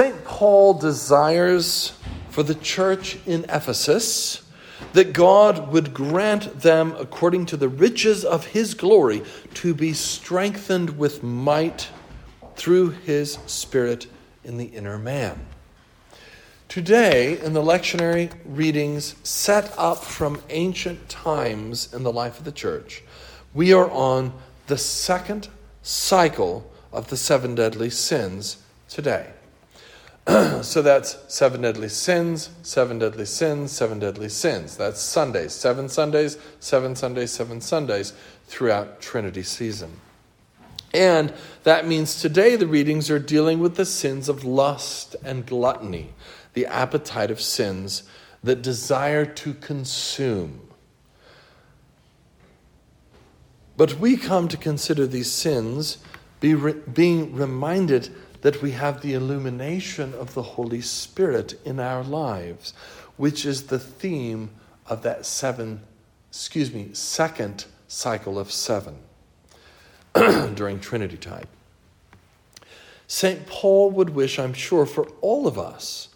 St. Paul desires for the church in Ephesus that God would grant them, according to the riches of his glory, to be strengthened with might through his Spirit in the inner man. Today, in the lectionary readings set up from ancient times in the life of the church, we are on the second cycle of the seven deadly sins today. so that's seven deadly sins, seven deadly sins, seven deadly sins. That's Sundays, seven Sundays, seven Sundays, seven Sundays throughout Trinity season. And that means today the readings are dealing with the sins of lust and gluttony, the appetite of sins that desire to consume. But we come to consider these sins be re- being reminded that we have the illumination of the Holy Spirit in our lives, which is the theme of that seven, excuse me, second cycle of seven during Trinity time. St. Paul would wish, I'm sure, for all of us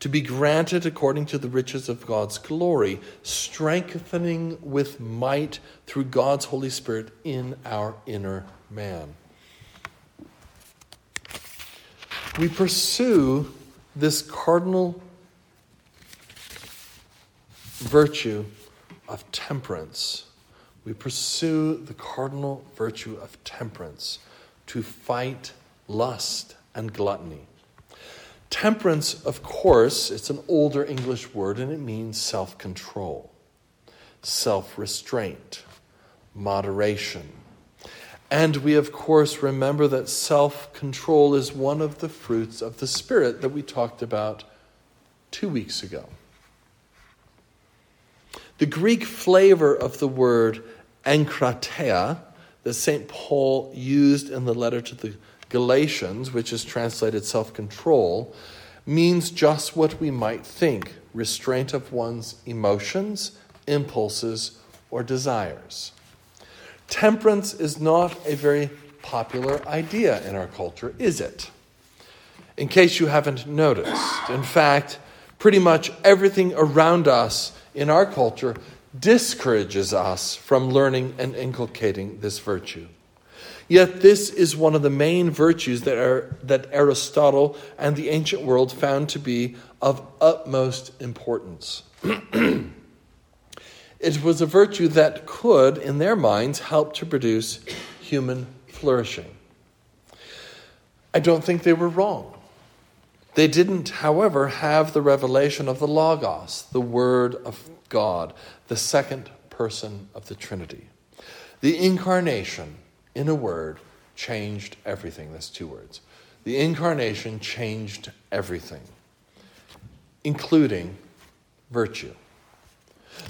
to be granted according to the riches of God's glory, strengthening with might through God's Holy Spirit in our inner man. We pursue this cardinal virtue of temperance. We pursue the cardinal virtue of temperance to fight lust and gluttony. Temperance, of course, it's an older English word and it means self control, self restraint, moderation and we, of course, remember that self control is one of the fruits of the Spirit that we talked about two weeks ago. The Greek flavor of the word enkrateia that St. Paul used in the letter to the Galatians, which is translated self control, means just what we might think restraint of one's emotions, impulses, or desires. Temperance is not a very popular idea in our culture, is it? In case you haven't noticed. In fact, pretty much everything around us in our culture discourages us from learning and inculcating this virtue. Yet this is one of the main virtues that, are, that Aristotle and the ancient world found to be of utmost importance. It was a virtue that could, in their minds, help to produce human flourishing. I don't think they were wrong. They didn't, however, have the revelation of the Logos, the Word of God, the second person of the Trinity. The incarnation, in a word, changed everything. That's two words. The incarnation changed everything, including virtue.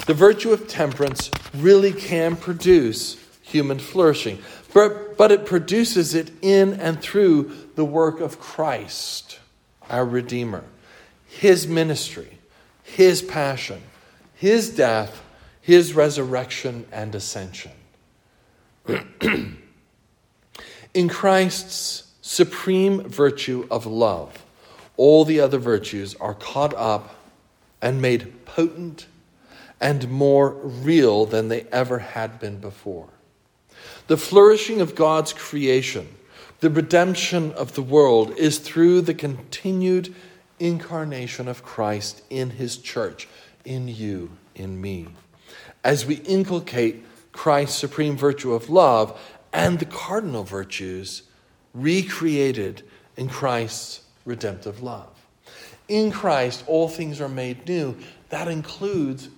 The virtue of temperance really can produce human flourishing, but, but it produces it in and through the work of Christ, our Redeemer, His ministry, His passion, His death, His resurrection and ascension. in Christ's supreme virtue of love, all the other virtues are caught up and made potent and more real than they ever had been before. The flourishing of God's creation, the redemption of the world, is through the continued incarnation of Christ in his church, in you, in me. As we inculcate Christ's supreme virtue of love and the cardinal virtues recreated in Christ's redemptive love. In Christ, all things are made new. That includes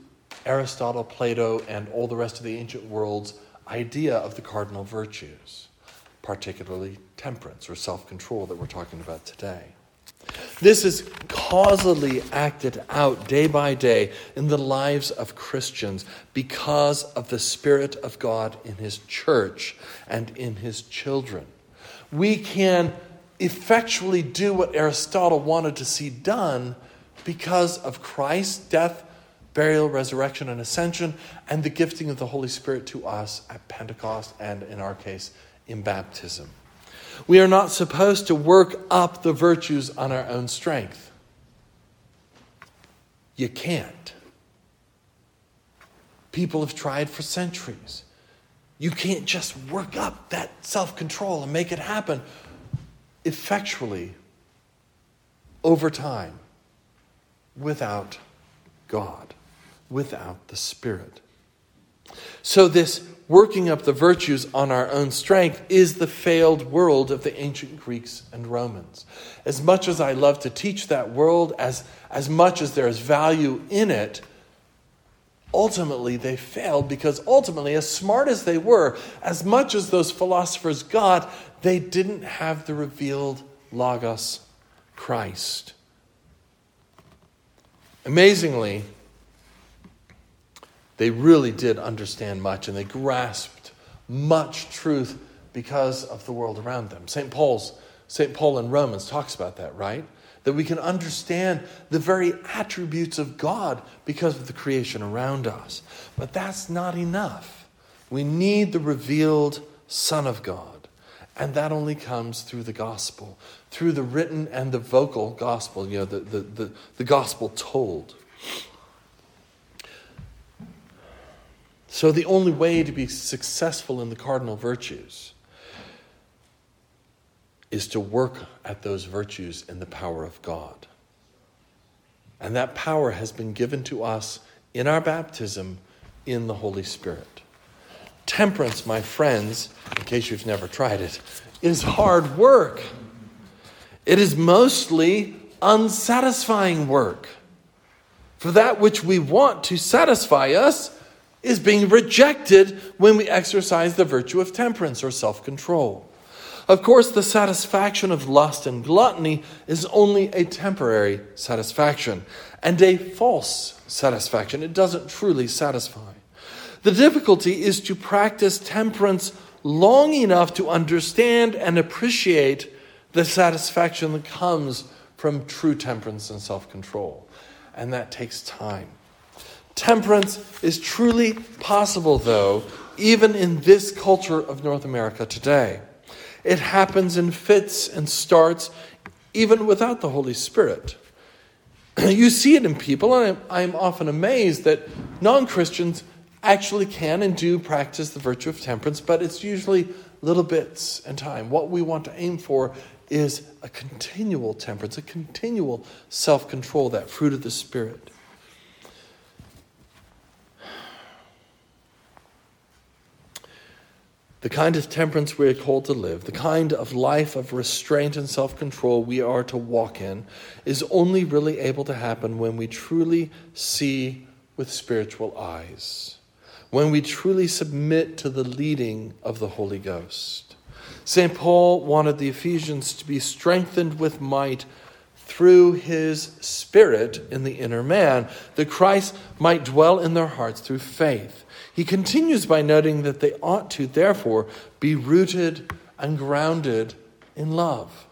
Aristotle, Plato, and all the rest of the ancient world's idea of the cardinal virtues, particularly temperance or self control that we're talking about today. This is causally acted out day by day in the lives of Christians because of the Spirit of God in His church and in His children. We can effectually do what Aristotle wanted to see done because of Christ's death burial, resurrection, and ascension, and the gifting of the Holy Spirit to us at Pentecost and, in our case, in baptism. We are not supposed to work up the virtues on our own strength. You can't. People have tried for centuries. You can't just work up that self control and make it happen effectually over time without God, without the Spirit. So, this working up the virtues on our own strength is the failed world of the ancient Greeks and Romans. As much as I love to teach that world, as, as much as there is value in it, ultimately they failed because ultimately, as smart as they were, as much as those philosophers got, they didn't have the revealed Logos Christ. Amazingly, they really did understand much and they grasped much truth because of the world around them. St. Paul's St. Paul in Romans talks about that, right? That we can understand the very attributes of God because of the creation around us. But that's not enough. We need the revealed Son of God. And that only comes through the gospel, through the written and the vocal gospel, you know, the, the, the, the gospel told. So, the only way to be successful in the cardinal virtues is to work at those virtues in the power of God. And that power has been given to us in our baptism in the Holy Spirit. Temperance, my friends, in case you've never tried it, is hard work. It is mostly unsatisfying work. For that which we want to satisfy us is being rejected when we exercise the virtue of temperance or self control. Of course, the satisfaction of lust and gluttony is only a temporary satisfaction and a false satisfaction. It doesn't truly satisfy. The difficulty is to practice temperance long enough to understand and appreciate the satisfaction that comes from true temperance and self control. And that takes time. Temperance is truly possible, though, even in this culture of North America today. It happens in fits and starts, even without the Holy Spirit. You see it in people, and I'm often amazed that non Christians actually can and do practice the virtue of temperance, but it's usually little bits and time. What we want to aim for is a continual temperance, a continual self control, that fruit of the Spirit. The kind of temperance we are called to live, the kind of life of restraint and self control we are to walk in, is only really able to happen when we truly see with spiritual eyes, when we truly submit to the leading of the Holy Ghost. St. Paul wanted the Ephesians to be strengthened with might through his Spirit in the inner man, that Christ might dwell in their hearts through faith. He continues by noting that they ought to, therefore, be rooted and grounded in love.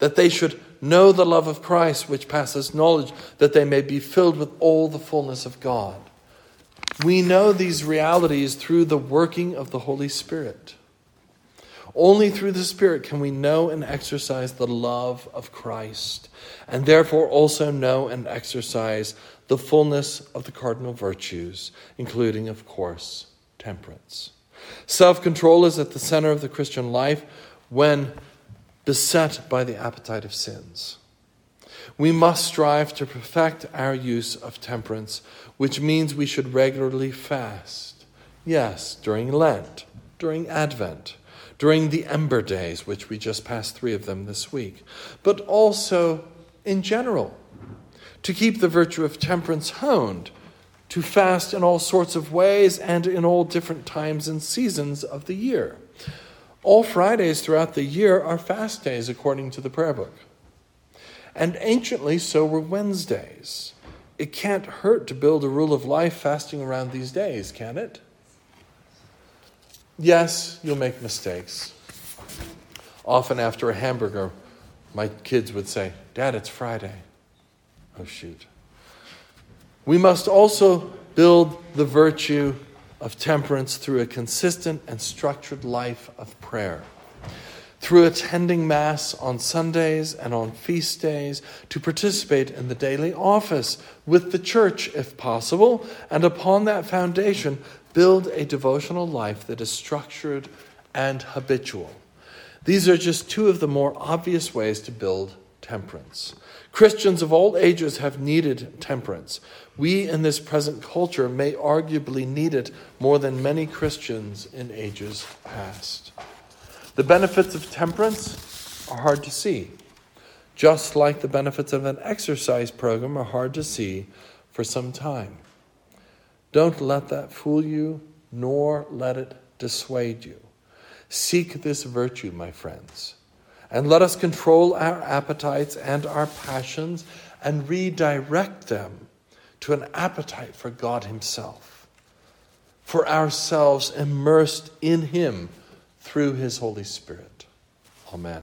That they should know the love of Christ, which passes knowledge, that they may be filled with all the fullness of God. We know these realities through the working of the Holy Spirit. Only through the Spirit can we know and exercise the love of Christ, and therefore also know and exercise the fullness of the cardinal virtues, including, of course, temperance. Self control is at the center of the Christian life when beset by the appetite of sins. We must strive to perfect our use of temperance, which means we should regularly fast. Yes, during Lent, during Advent, during the Ember Days, which we just passed three of them this week, but also in general to keep the virtue of temperance honed, to fast in all sorts of ways and in all different times and seasons of the year. All Fridays throughout the year are fast days according to the prayer book. And anciently, so were Wednesdays. It can't hurt to build a rule of life fasting around these days, can it? Yes, you'll make mistakes. Often after a hamburger, my kids would say, Dad, it's Friday. Oh, shoot. We must also build the virtue of temperance through a consistent and structured life of prayer. through attending Mass on Sundays and on feast days, to participate in the daily office with the church if possible, and upon that foundation, build a devotional life that is structured and habitual. These are just two of the more obvious ways to build temperance. Christians of all ages have needed temperance. We in this present culture may arguably need it more than many Christians in ages past. The benefits of temperance are hard to see, just like the benefits of an exercise program are hard to see for some time. Don't let that fool you, nor let it dissuade you. Seek this virtue, my friends, and let us control our appetites and our passions and redirect them to an appetite for God Himself, for ourselves immersed in Him through His Holy Spirit. Amen.